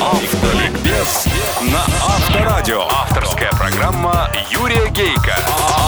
Автоликбез на Авторадио. Авторская программа Юрия Гейка.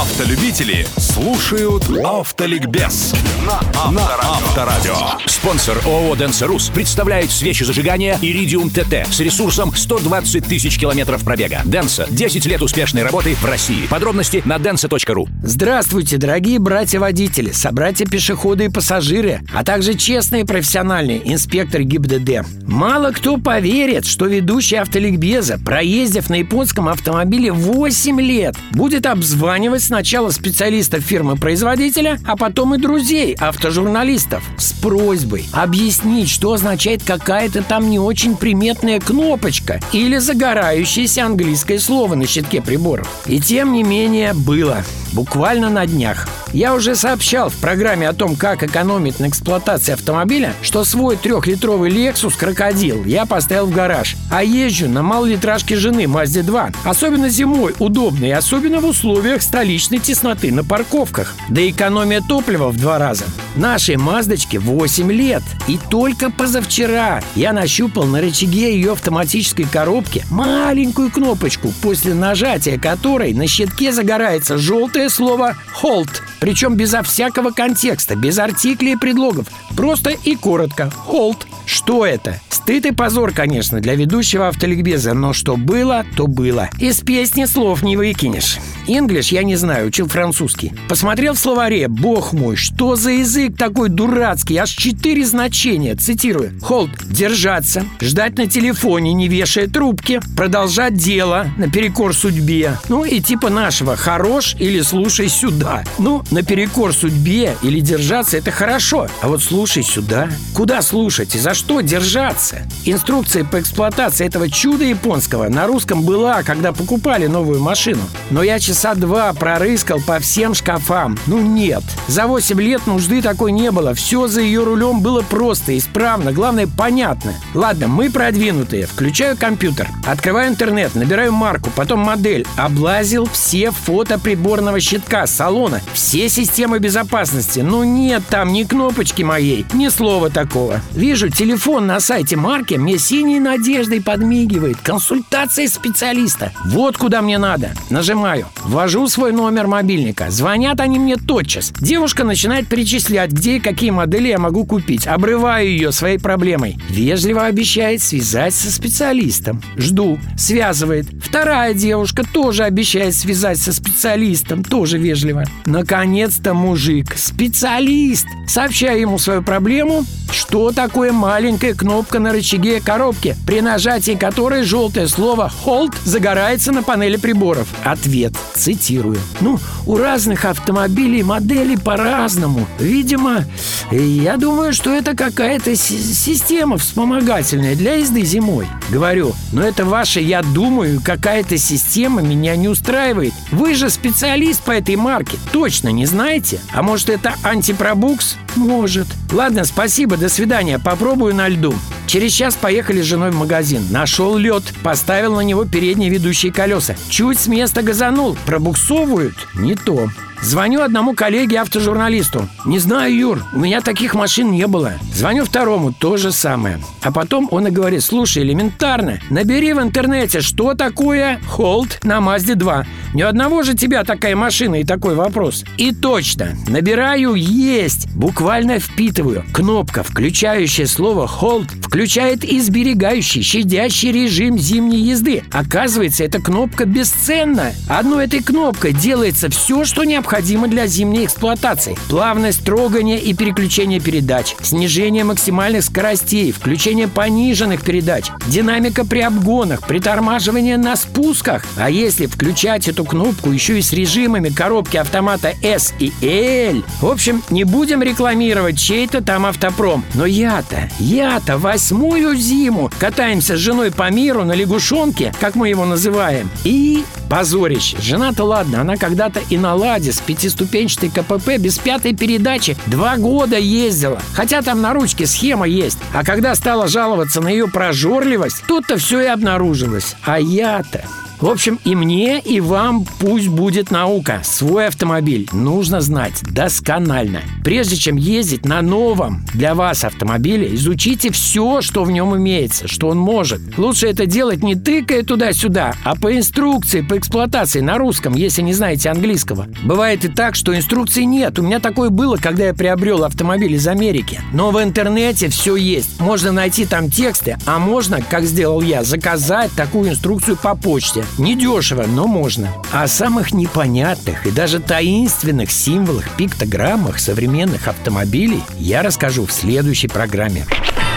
Автолюбители слушают Автоликбез на Авторадио. Спонсор ООО «Денсерус» представляет свечи зажигания «Иридиум ТТ» с ресурсом 120 тысяч километров пробега. Денса. 10 лет успешной работы в России. Подробности на densa.ru. Здравствуйте, дорогие братья-водители, собратья-пешеходы и пассажиры, а также честные профессиональные инспекторы ГИБДД. Мало кто поверит, что ведущий автоликбеза, проездив на японском автомобиле 8 лет, будет обзванивать сначала специалистов фирмы-производителя, а потом и друзей автожурналистов с просьбой объяснить, что означает какая-то там не очень приметная кнопочка или загорающееся английское слово на щитке приборов. И тем не менее было. Буквально на днях. Я уже сообщал в программе о том, как экономить на эксплуатации автомобиля, что свой трехлитровый Lexus Крокодил я поставил в гараж, а езжу на малолитражке жены Mazda 2. Особенно зимой удобно и особенно в условиях столичной тесноты на парковках. Да и экономия топлива в два раза. Нашей Маздочке 8 лет. И только позавчера я нащупал на рычаге ее автоматической коробки маленькую кнопочку, после нажатия которой на щитке загорается желтое слово «Hold». Причем безо всякого контекста, без артиклей и предлогов. Просто и коротко. «Hold». Что это? Стыд и позор, конечно, для ведущего автоликбеза, но что было, то было. Из песни слов не выкинешь. Инглиш я не знаю, учил французский. Посмотрел в словаре, бог мой, что за язык такой дурацкий, аж четыре значения, цитирую. Hold – держаться, ждать на телефоне, не вешая трубки, продолжать дело наперекор судьбе. Ну и типа нашего «хорош» или «слушай сюда». Ну, наперекор судьбе или держаться – это хорошо, а вот слушай сюда. Куда слушать и за что держаться? Инструкция по эксплуатации этого чуда японского на русском была, когда покупали новую машину. Но я часа два прорыскал по всем шкафам. Ну нет. За 8 лет нужды такой не было. Все за ее рулем было просто, исправно, главное понятно. Ладно, мы продвинутые. Включаю компьютер, открываю интернет, набираю марку, потом модель. Облазил все фото приборного щитка, салона, все системы безопасности. Ну нет там ни кнопочки моей, ни слова такого. Вижу, телефон на сайте марки мне синей надеждой подмигивает. Консультация специалиста. Вот куда мне надо. Нажимаю. Ввожу свой номер мобильника. Звонят они мне тотчас. Девушка начинает перечислять, где и какие модели я могу купить. Обрываю ее своей проблемой. Вежливо обещает связать со специалистом. Жду. Связывает. Вторая девушка тоже обещает связать со специалистом. Тоже вежливо. Наконец-то мужик. Специалист. Сообщаю ему свою проблему. Что такое маленькая кнопка на рычаге коробки, при нажатии которой желтое слово «Hold» загорается на панели приборов? Ответ. Цитирую. Ну, у разных автомобилей модели по-разному. Видимо, я думаю, что это какая-то система вспомогательная для езды зимой. Говорю, но это ваша «я думаю» какая-то система меня не устраивает. Вы же специалист по этой марке. Точно не знаете? А может это антипробукс? Может. Ладно, спасибо, до свидания. Попробую на льду. Через час поехали с женой в магазин. Нашел лед, поставил на него передние ведущие колеса. Чуть с места газанул. Пробуксовывают? Не то. Звоню одному коллеге-автожурналисту. Не знаю, Юр, у меня таких машин не было. Звоню второму, то же самое. А потом он и говорит, слушай, элементарно, набери в интернете, что такое Холд на Мазде 2. Ни одного же тебя такая машина и такой вопрос. И точно, набираю «Есть», буквально впитываю. Кнопка, включающая слово «Hold», включает и щадящий режим зимней езды. Оказывается, эта кнопка бесценна. Одной этой кнопкой делается все, что необходимо для зимней эксплуатации. Плавность трогания и переключения передач, снижение максимальных скоростей, включение пониженных передач, динамика при обгонах, притормаживание на спусках. А если включать эту кнопку еще и с режимами коробки автомата S и L, в общем, не будем рекламировать чей-то там автопром. Но я-то, я-то восьмую зиму катаемся с женой по миру на лягушонке, как мы его называем, и Позорище. Жена-то ладно, она когда-то и на «Ладе» с пятиступенчатой КПП без пятой передачи два года ездила. Хотя там на ручке схема есть. А когда стала жаловаться на ее прожорливость, тут-то все и обнаружилось. А я-то... В общем, и мне, и вам пусть будет наука. Свой автомобиль нужно знать досконально. Прежде чем ездить на новом для вас автомобиле, изучите все, что в нем имеется, что он может. Лучше это делать не тыкая туда-сюда, а по инструкции, по эксплуатации на русском, если не знаете английского. Бывает и так, что инструкции нет. У меня такое было, когда я приобрел автомобиль из Америки. Но в интернете все есть. Можно найти там тексты, а можно, как сделал я, заказать такую инструкцию по почте. Недешево, но можно. О самых непонятных и даже таинственных символах, пиктограммах современных автомобилей я расскажу в следующей программе.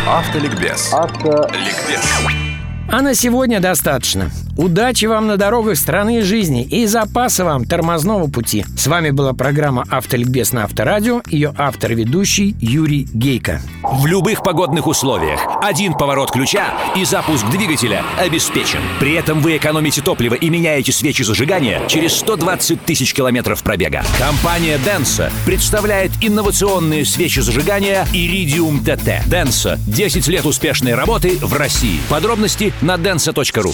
Автоликбез. Автоликбез. А на сегодня достаточно. Удачи вам на дорогах страны жизни и запаса вам тормозного пути. С вами была программа «Автоликбез» на Авторадио, ее автор-ведущий Юрий Гейко. В любых погодных условиях один поворот ключа и запуск двигателя обеспечен. При этом вы экономите топливо и меняете свечи зажигания через 120 тысяч километров пробега. Компания Denso представляет инновационные свечи зажигания Iridium TT. Denso – 10 лет успешной работы в России. Подробности на denso.ru.